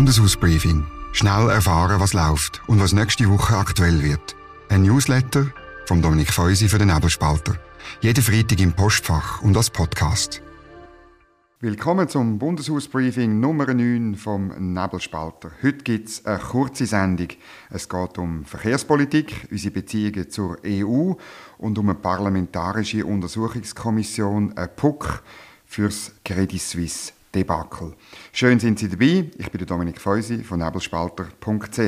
Bundeshausbriefing. Schnell erfahren, was läuft und was nächste Woche aktuell wird. Ein Newsletter vom Dominik Feusi für den Nebelspalter. Jeden Freitag im Postfach und als Podcast. Willkommen zum Bundeshausbriefing Nummer 9 vom Nebelspalter. Heute gibt es eine kurze Sendung. Es geht um Verkehrspolitik, unsere Beziehungen zur EU und um eine parlamentarische Untersuchungskommission, eine PUC, fürs Credit Suisse Debakel. Schön sind Sie dabei. Ich bin der Dominik Feusi von nebelspalter.ch.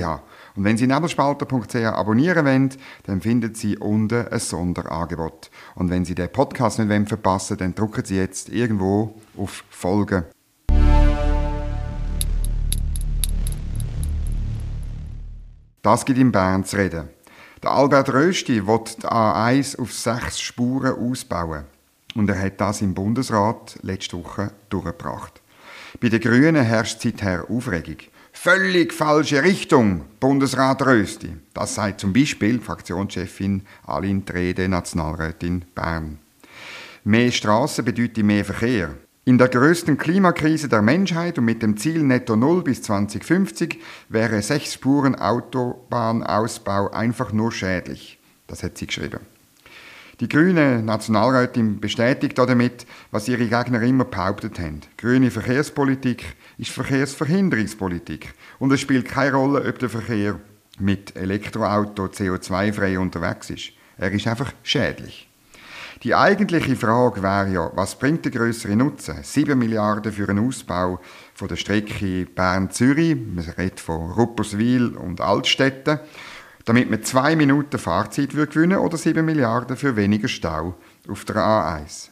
Und wenn Sie nebelspalter.ch abonnieren wollen, dann finden Sie unten ein Sonderangebot. Und wenn Sie den Podcast nicht verpassen wollen, dann drücken Sie jetzt irgendwo auf Folgen. Das gibt in Bern zu reden. Der Albert Rösti will die A1 auf sechs Spuren ausbauen. Und er hat das im Bundesrat letzte Woche durchgebracht. Bei den Grünen herrscht seither Aufregung. Völlig falsche Richtung, Bundesrat Rösti. Das sagt zum Beispiel Fraktionschefin Aline Trede, Nationalrätin Bern. Mehr Straßen bedeutet mehr Verkehr. In der größten Klimakrise der Menschheit und mit dem Ziel Netto Null bis 2050 wäre sechs Spuren Autobahnausbau einfach nur schädlich. Das hat sie geschrieben. Die grüne Nationalrätin bestätigt damit, was ihre Gegner immer behauptet haben. Grüne Verkehrspolitik ist Verkehrsverhinderungspolitik. Und es spielt keine Rolle, ob der Verkehr mit Elektroauto CO2-frei unterwegs ist. Er ist einfach schädlich. Die eigentliche Frage wäre ja, was bringt der größere Nutzen? 7 Milliarden für einen Ausbau von der Strecke Bern-Zürich, man redet von Rupperswil und Altstädten, damit man zwei Minuten Fahrzeit gewinnen oder 7 Milliarden für weniger Stau auf der A1.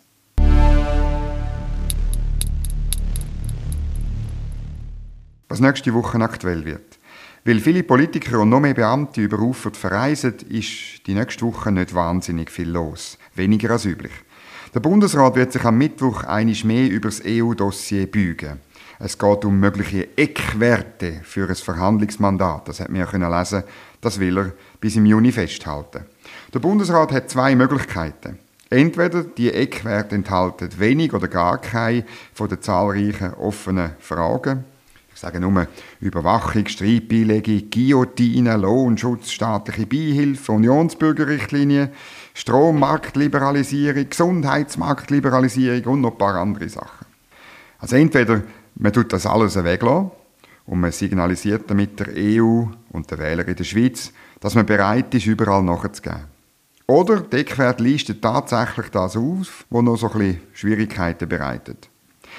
Was nächste Woche aktuell wird. Weil viele Politiker und noch mehr Beamte überufert verreisen, ist die nächste Woche nicht wahnsinnig viel los. Weniger als üblich. Der Bundesrat wird sich am Mittwoch einisch mehr über das EU-Dossier bügen. Es geht um mögliche Eckwerte für ein Verhandlungsmandat. Das hat man ja lesen das will er bis im Juni festhalten. Der Bundesrat hat zwei Möglichkeiten. Entweder die Eckwerte enthalten wenig oder gar keine von den zahlreichen offenen Fragen. Ich sage nur Überwachung, Streitbeilegung, Guillotine, Lohnschutz, staatliche Beihilfe, Unionsbürgerrichtlinie, Strommarktliberalisierung, Gesundheitsmarktliberalisierung und noch ein paar andere Sachen. Also entweder man tut das alles weglassen und man signalisiert damit der EU und den Wählern in der Schweiz, dass man bereit ist, überall nachzugeben. Oder die Eckwert listet tatsächlich das auf, was noch so ein bisschen Schwierigkeiten bereitet.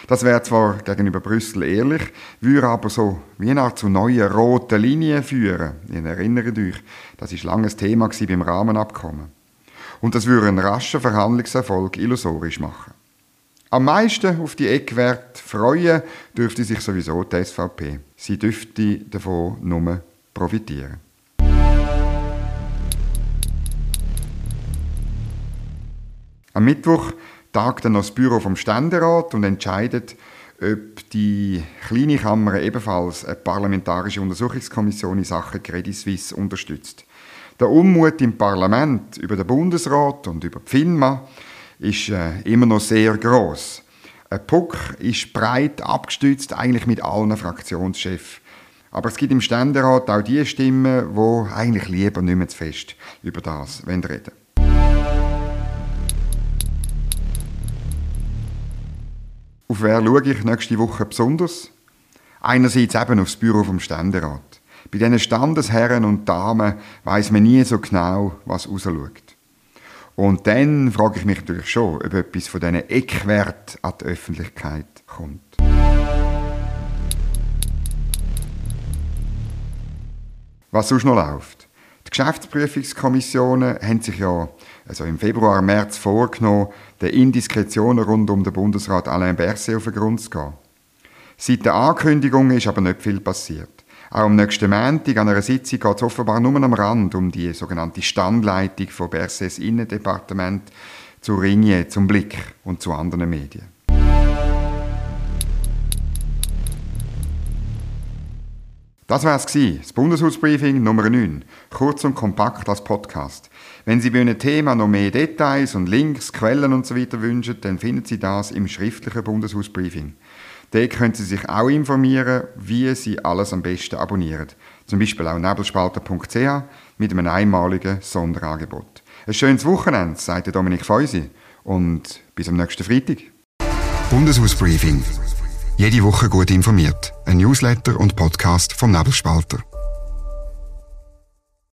Das wäre zwar gegenüber Brüssel ehrlich, würde aber so wie Art zu neuen roten Linien führen. Ihr erinnert euch, das ist langes Thema beim Rahmenabkommen. Und das würde einen raschen Verhandlungserfolg illusorisch machen. Am meisten auf die Eckwerte freuen dürfte sich sowieso die SVP. Sie dürfte davon nur profitieren. Am Mittwoch tagt dann noch das Büro vom Ständerat und entscheidet, ob die kleine Kammer ebenfalls eine parlamentarische Untersuchungskommission in Sachen Credit Suisse unterstützt. Der Unmut im Parlament über den Bundesrat und über die FINMA ist äh, immer noch sehr groß. Ein Puck ist breit abgestützt, eigentlich mit allen Fraktionschefs. Aber es gibt im Ständerat auch die Stimmen, die eigentlich lieber nicht mehr zu fest über das reden Auf wer schaue ich nächste Woche besonders? Einerseits eben aufs Büro vom Ständerat. Bei diesen Standesherren und Damen weiß man nie so genau, was rausschaut. Und dann frage ich mich natürlich schon, ob etwas von diesen Eckwerten an die Öffentlichkeit kommt. Was sonst noch läuft? Die Geschäftsprüfungskommissionen haben sich ja also im Februar, März vorgenommen, den Indiskretionen rund um den Bundesrat Alain Berset auf den Grund zu gehen. Seit der Ankündigung ist aber nicht viel passiert. Auch am nächsten Montag an einer Sitzung geht es offenbar nur am Rand um die sogenannte Standleitung von Berses Innendepartement zu Ringe, zum Blick und zu anderen Medien. Das war es das Bundeshausbriefing Nummer 9, kurz und kompakt als Podcast. Wenn Sie bei einem Thema noch mehr Details und Links, Quellen usw. So wünschen, dann finden Sie das im schriftlichen Bundeshausbriefing. Dort können Sie sich auch informieren, wie Sie alles am besten abonnieren. Zum Beispiel auch nebelspalter.ch mit einem einmaligen Sonderangebot. Ein schönes Wochenende, sagt Dominik Feusi. Und bis am nächsten Freitag. Bundeshausbriefing. Jede Woche gut informiert. Ein Newsletter und Podcast vom Nebelspalter.